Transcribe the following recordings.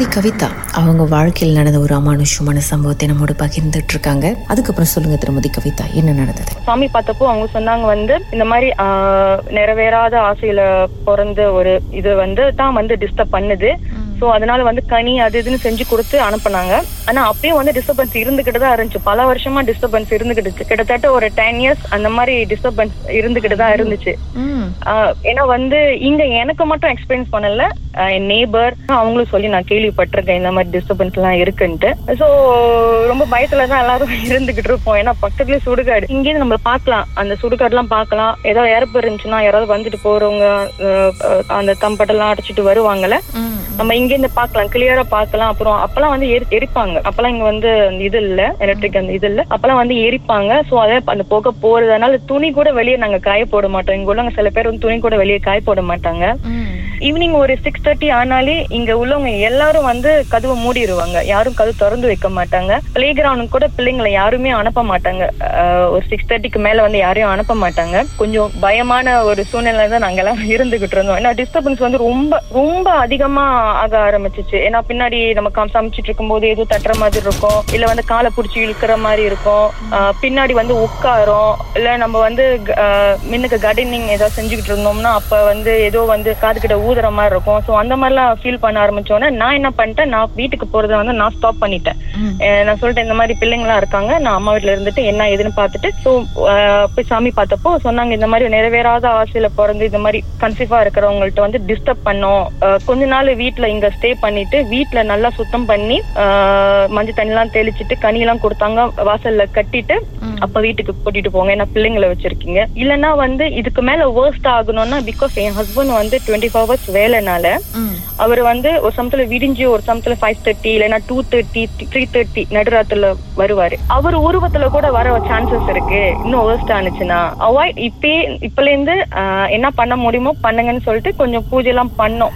திருமதி கவிதா அவங்க வாழ்க்கையில் நடந்த ஒரு அமானுஷமான சம்பவத்தை நம்மோட பகிர்ந்துட்டு இருக்காங்க அதுக்கப்புறம் சொல்லுங்க திருமதி கவிதா என்ன நடந்தது? சாமி பார்த்தப்போ அவங்க சொன்னாங்க வந்து இந்த மாதிரி நிறைவேறாத ஆசையில பிறந்த ஒரு இது வந்து தான் வந்து டிஸ்டர்ப் பண்ணுது. சோ அதனால வந்து கனி அது இதுன்னு செஞ்சு கொடுத்து அனுப்புனாங்க. ஆனா அப்பயும் வந்து டிஸ்டர்பன்ஸ் இருந்துகிட்டு தான் இருந்துச்சு. பல வருஷமா டிஸ்டர்பன்ஸ் இருந்துகிட்டு கிட்டத்தட்ட ஒரு டென் இயர்ஸ் அந்த மாதிரி டிஸ்டர்பன்ஸ் இருந்துகிட்டு தான் இருந்துச்சு ஏன்னா வந்து இங்க எனக்கு மட்டும் எக்ஸ்பீரியன்ஸ் பண்ணல. என் நேபர் அவங்களும் சொல்லி நான் கேள்விப்பட்டிருக்கேன் இந்த மாதிரி டிஸ்டர்பன்ஸ் எல்லாம் இருக்குன்ட்டு. சோ ரொம்ப பயத்துல தான் எல்லாரும் இருந்துகிட்டு இருப்போம். ஏன்னா பக்கத்துலயே சுடுகாடு. இங்கேருந்து நம்ம பார்க்கலாம். அந்த சுடுகாடு எல்லாம் பார்க்கலாம். ஏதாவது இறப்பு இருந்துச்சுன்னா யாராவது வந்துட்டு போறவங்க அந்த தம்பட்டெல்லாம் அடிச்சிட்டு வருவாங்கல்ல. நம்ம இங்க இருந்து பார்க்கலாம் கிளியரா பார்க்கலாம். அப்புறம் அப்பெல்லாம் வந்து எரி- எரிப்பாங்க அப்பெல்லாம் இங்க வந்து இது இல்ல எலக்ட்ரிக் அந்த இது இல்ல. அப்பெல்லாம் வந்து எரிப்பாங்க சோ அதே அந்த புகை போறதுனால துணி கூட வெளியே நாங்க காய போட மாட்டோம். இங்க உள்ளவங்க சில பேர் வந்து துணி கூட வெளியே காய போட மாட்டாங்க. ஈவினிங் ஒரு சிக்ஸ் தேர்ட்டி ஆனாலே இங்க உள்ளவங்க எல்லாரும் வந்து கதவை மூடிடுவாங்க யாரும் கதவு திறந்து வைக்க மாட்டாங்க. பிளே கிரவுண்ட் கூட பிள்ளைங்களை யாருமே அனுப்ப மாட்டாங்க. ஒரு சிக்ஸ் தேர்ட்டிக்கு மேல வந்து யாரையும் அனுப்ப மாட்டாங்க. கொஞ்சம் பயமான ஒரு சூழ்நிலை தான் நாங்க எல்லாம் இருந்துகிட்டு இருந்தோம். ஏன்னா டிஸ்டர்பன்ஸ் வந்து ரொம்ப ரொம்ப அதிகமா ஆக ஆரம்பிச்சிச்சு. ஏன்னா பின்னாடி நம்ம சமைச்சிட்டு இருக்கும் இருக்கும்போது ஏதோ தட்டுற மாதிரி இருக்கும். இல்ல வந்து காலை புடிச்சு இழுக்கிற மாதிரி இருக்கும். பின்னாடி வந்து உட்காரும். இல்ல நம்ம வந்து க- கார்டனிங் ஏதாவது செஞ்சுக்கிட்டு இருந்தோம்னா அப்ப வந்து ஏதோ வந்து காது கிட்ட ஊதுற மாதிரி இருக்கும். சோ அந்த மாதிரிலாம் ஃபீல் பண்ண ஆரம்பிச்சோன்னே நான் என்ன பண்ணிட்டேன் நான் வீட்டுக்கு போறதை வந்து நான் ஸ்டாப் பண்ணிட்டேன். நான் சொல்லிட்டேன் இந்த மாதிரி பிள்ளைங்களாம் இருக்காங்க நான் அம்மா வீட்ல இருந்துட்டு என்ன ஏதுன்னு பார்த்துட்டு ஸோ போய் சாமி பார்த்தப்போ சொன்னாங்க இந்த மாதிரி நிறைவேறாத ஆசையில பிறந்து இந்த மாதிரி கன்சீவா இருக்கிறவங்கள்ட்ட வந்து டிஸ்டர்ப் பண்ணோம். கொஞ்ச நாள் வீட்ல இங்க ஸ்டே பண்ணிட்டு வீட்ல நல்லா சுத்தம் பண்ணி மஞ்சள் தண்ணி எல்லாம் தெளிச்சிட்டு கனி எல்லாம் கொடுத்தாங்க வாசல்ல கட்டிட்டு அப்ப வீட்டுக்கு கூட்டிட்டு போங்க ஏன்னா பிள்ளைங்களை வச்சிருக்கீங்க. இல்லைன்னா வந்து இதுக்கு மேல வேர்ஸ்ட் ஆகணும்னா பிகாஸ் என் ஹஸ்பண்ட் வந்து டுவெண்ட்டி ஃபோர் ஹவர்ஸ் வேலைனால அவர் வந்து ஒரு சமயத்துல விடிஞ்சு ஒரு சமயத்துல ஃபைவ் தேர்ட்டி இல்லைன்னா டூ தேர்ட்டி த்ரீ தேர்ட்டி நடுராத்துல வருவாரு. அவர் உருவத்துல கூட வர சான்சஸ் இருக்கு. இன்னும் வேர்ஸ்ட் ஆனிச்சுன்னா. அவாய்ட் இப்பயே இப்பல இருந்து ஆஹ், என்ன பண்ண முடியுமோ பண்ணுங்கன்னு சொல்லிட்டு கொஞ்சம் பூஜை எல்லாம் பண்ணோம்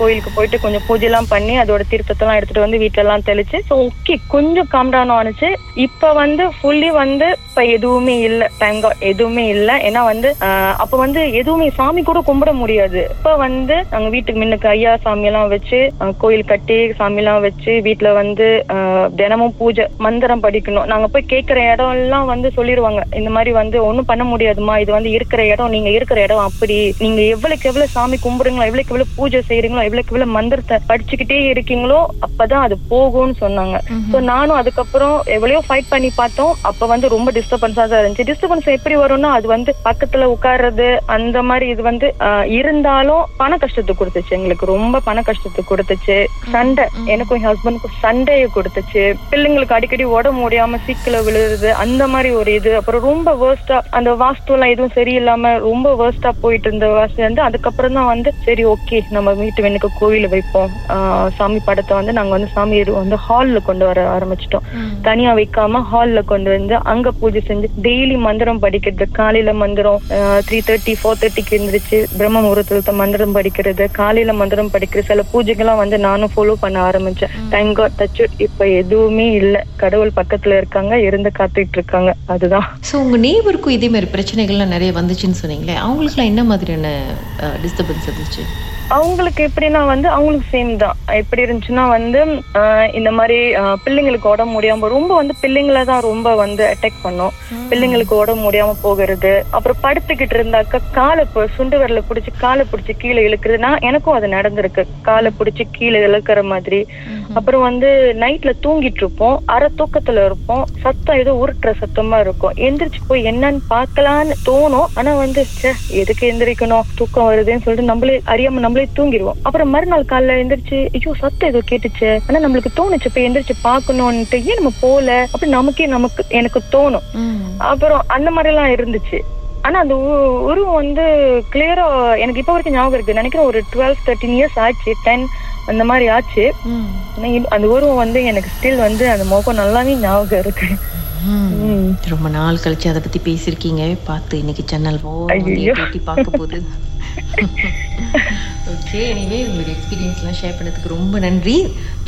கோயிலுக்கு போயிட்டு கொஞ்சம் பூஜை எல்லாம் பண்ணி அதோட தீர்த்தத்தெல்லாம் எடுத்துட்டு வந்து வீட்டிலலாம் தெளிச்சு ஸோ ஓகே கொஞ்சம் காம்டானோ ஆனிச்சு. இப்ப வந்து ஃபுல்லி வந்து இப்ப எதுவுமே இல்ல தேங்க் எதுவுமே இல்ல. ஏன்னா வந்து அப்போ அப்ப வந்து எதுவுமே சாமி கூட கும்பிட முடியாது. இப்ப வந்து நாங்க வீட்டுக்கு முன்னுக்கு ஐயா சாமி எல்லாம் வச்சு கோயில் கட்டி சாமி எல்லாம் வச்சு வீட்டுல வந்து தினமும் பூஜை மந்திரம் படிக்கணும். நாங்க போய் கேட்கிற இடம் எல்லாம் வந்து சொல்லிடுவாங்க இந்த மாதிரி வந்து ஒண்ணும் பண்ண முடியாதுமா இது வந்து இருக்கிற இடம் நீங்க இருக்கிற இடம் அப்படி. நீங்க எவ்வளவுக்கு எவ்வளவு சாமி கும்பிடுங்களா எவ்வளவுக்கு எவ்வளவு பூஜை செய்றீங்களோ எவ்வளவுக்கு எவ்வளவு மந்திரத்தை படிச்சுக்கிட்டே இருக்கீங்களோ அப்பதான் அது போகும்னு சொன்னாங்க. சோ நானும் அதுக்கப்புறம் எவ்வளவோ ஃபைட் பண்ணி பார்த்தோம். அப்ப வந்து ரொம்ப டிஸ்டர்பன்ஸா தான் இருந்துச்சு. டிஸ்டர்பன்ஸ் எப்படி வரும்னா அது வந்து பக்கத்துல உட்கார்றது அந்த மாதிரி இது வந்து இருந்தாலும் பண கஷ்டத்தை கொடுத்துச்சு எங்களுக்கு. ரொம்ப பண கஷ்டத்தை கொடுத்துச்சு. சண்டை. எனக்கும் என் ஹஸ்பண்டுக்கும் சண்டையை கொடுத்துச்சு. பிள்ளைங்களுக்கு அடிக்கடி உடம்பு முடியாம சீக்கில விழுறது அந்த மாதிரி ஒரு இது. அப்புறம் ரொம்ப வேர்ஸ்டா அந்த வாஸ்து எல்லாம் எதுவும் சரியில்லாம ரொம்ப வேர்ஸ்டா போயிட்டு இருந்த வாஸ்து வந்து அதுக்கப்புறம் தான் வந்து சரி ஓகே நம்ம வீட்டு வெண்ணுக்கு கோயில வைப்போம். சாமி படத்தை வந்து நாங்க வந்து சாமி வந்து ஹால்ல கொண்டு வர ஆரம்பிச்சிட்டோம். தனியா வைக்காம ஹால்ல கொண்டு வந்து அங்க பூஜை செஞ்சு டெய்லி மந்திரம் படிக்கிறது காலையில மந்திரம் த்ரீ தேர்ட்டி ஃபோர் தேர்ட்டிக்கு இருந்துச்சு பிரம்ம முகூர்த்தத்தை மந்திரம் படிக்கிறது காலையில மந்திரம் படிக்கிறது சில பூஜைகள்லாம் வந்து நானும் ஃபாலோ பண்ண ஆரம்பிச்சேன். தேங்க் காட் டச் இப்ப எதுவுமே இல்ல. கடவுள் பக்கத்துல இருக்காங்க இருந்து காத்துட்டு இருக்காங்க அதுதான். ஸோ உங்க நேபருக்கும் இதே மாதிரி பிரச்சனைகள்லாம் நிறைய வந்துச்சுன்னு சொன்னீங்களே அவங்களுக்குலாம் என்ன மாதிரியான டிஸ்டர்பன்ஸ் இருந்துச்சு? அவங்களுக்கு எப்படின்னா வந்து அவங்களுக்கு சேம் தான். எப்படி இருந்துச்சுன்னா வந்து இந்த மாதிரி பிள்ளைங்களுக்கு உடம்பு முடியாம ரொம்ப வந்து பிள்ளைங்கள தான் ரொம்ப வந்து அட்டாக் பண்ணும். பிள்ளைங்களுக்கு உடம்பு முடியாம போகிறது. அப்புறம் படுத்துக்கிட்டு இருந்தாக்க காலை சுண்டு விரல பிடிச்சி காலை பிடிச்சி கீழே இழுக்கிறது நான் எனக்கும் அது நடந்திருக்கு. காலை பிடிச்சி கீழே இழுக்கிற மாதிரி. அப்புறம் வந்து நைட்ல தூங்கிட்டு இருப்போம். அரை தூக்கத்துல இருப்போம். சத்தம் ஏதோ உருட்டுற சத்தமா இருக்கும். எந்திரிச்சு போய் என்னன்னு பார்க்கலான்னு தோணும். ஆனா வந்து எதுக்கு எந்திரிக்கணும்? தூக்கம் வருதுன்னு சொல்லிட்டு நம்மளே அறியாம நம்மளே தூங்கிடுவோம். அப்புறம் மறுநாள் காலைல எந்திரிச்சு ஐயோ சத்தம் ஏதோ கேட்டுச்சு. ஆனா நம்மளுக்கு தோணுச்சு போய் எந்திரிச்சு பார்க்கணும்னுட்டு ஏன் நம்ம போல? அப்படி நமக்கே நமக்கு எனக்கு தோணும். அப்புறம் அந்த மாதிரி எல்லாம் இருந்துச்சு. ஆனா அந்த உருவம் வந்து கிளியரா எனக்கு இப்ப வரைக்கும் ஞாபகம் இருக்கு. நினைக்கிறேன் ஒரு டுவெல் தேர்ட்டின் இயர்ஸ் ஆச்சு டென் அந்த மாதிரி ஆச்சு. அந்த உருவம் வந்து எனக்கு ஸ்டில் வந்து அந்த முகம் நல்லாவே ஞாபகம் இருக்கு. ரொம்ப நாள் கழிச்சு அதை பத்தி பேசியிருக்கீங்க. பார்த்து இன்னைக்கு சேனல். பார்க்க போகுது. ஓகே எனவே உங்களுடைய எக்ஸ்பீரியன்ஸ்லாம் ஷேர் பண்ணதுக்கு ரொம்ப நன்றி.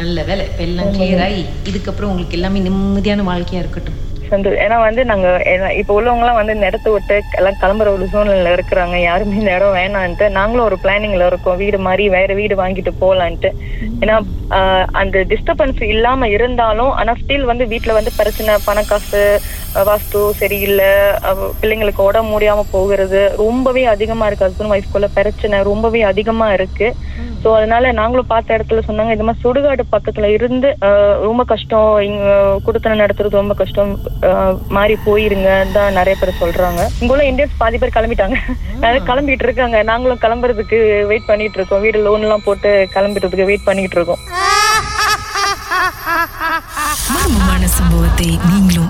நல்ல வேலை. இப்ப எல்லாம் கிளியர் ஆகி இதுக்கப்புறம் உங்களுக்கு எல்லாமே நிம்மதியான வாழ்க்கையா இருக்கட்டும். வந்து ஏன்னா வந்து நாங்க இப்ப உள்ளவங்க எல்லாம் வந்து இந்த விட்டு எல்லாம் கிளம்புற ஒரு சூழ்நிலையில இருக்கிறாங்க. யாருமே இந்த இடம் வேணான்ட்டு. நாங்களும் ஒரு பிளானிங்ல இருக்கோம். வீடு மாதிரி வேற வீடு வாங்கிட்டு போலான்ட்டு. ஏன்னா அந்த டிஸ்டர்பன்ஸ் இல்லாம இருந்தாலும் ஆனா ஸ்டில் வந்து வீட்டுல வந்து பிரச்சனை பண காசு வாஸ்து சரியில்லை பிள்ளைங்களுக்கு உடம்பு முடியாம போகிறது ரொம்பவே அதிகமா இருக்கு. ஹஸ்பண்ட் ஒய்ஃப்குள்ள பிரச்சனை ரொம்பவே அதிகமா இருக்கு. சோ அதனால நாங்களும் பார்த்த இடத்துல சொன்னாங்க இந்த மாதிரி சுடுகாடு பக்கத்துல இருந்து ரொம்ப கஷ்டம் குடுத்தன நடத்துறது ரொம்ப கஷ்டம் மாறி போயிருங்க தான் நிறைய பேர் சொல்றாங்க. இங்க உள்ள இந்தியன்ஸ் பாதி பேர் கிளம்பிட்டாங்க. கிளம்பிட்டு இருக்காங்க. நாங்களும் கிளம்புறதுக்கு வெயிட் பண்ணிட்டு இருக்கோம். வீடு லோன் எல்லாம் போட்டு கிளம்பிடுறதுக்கு வெயிட் பண்ணிட்டு இருக்கோம். மர்மமான சம்பவத்தை நீங்களும்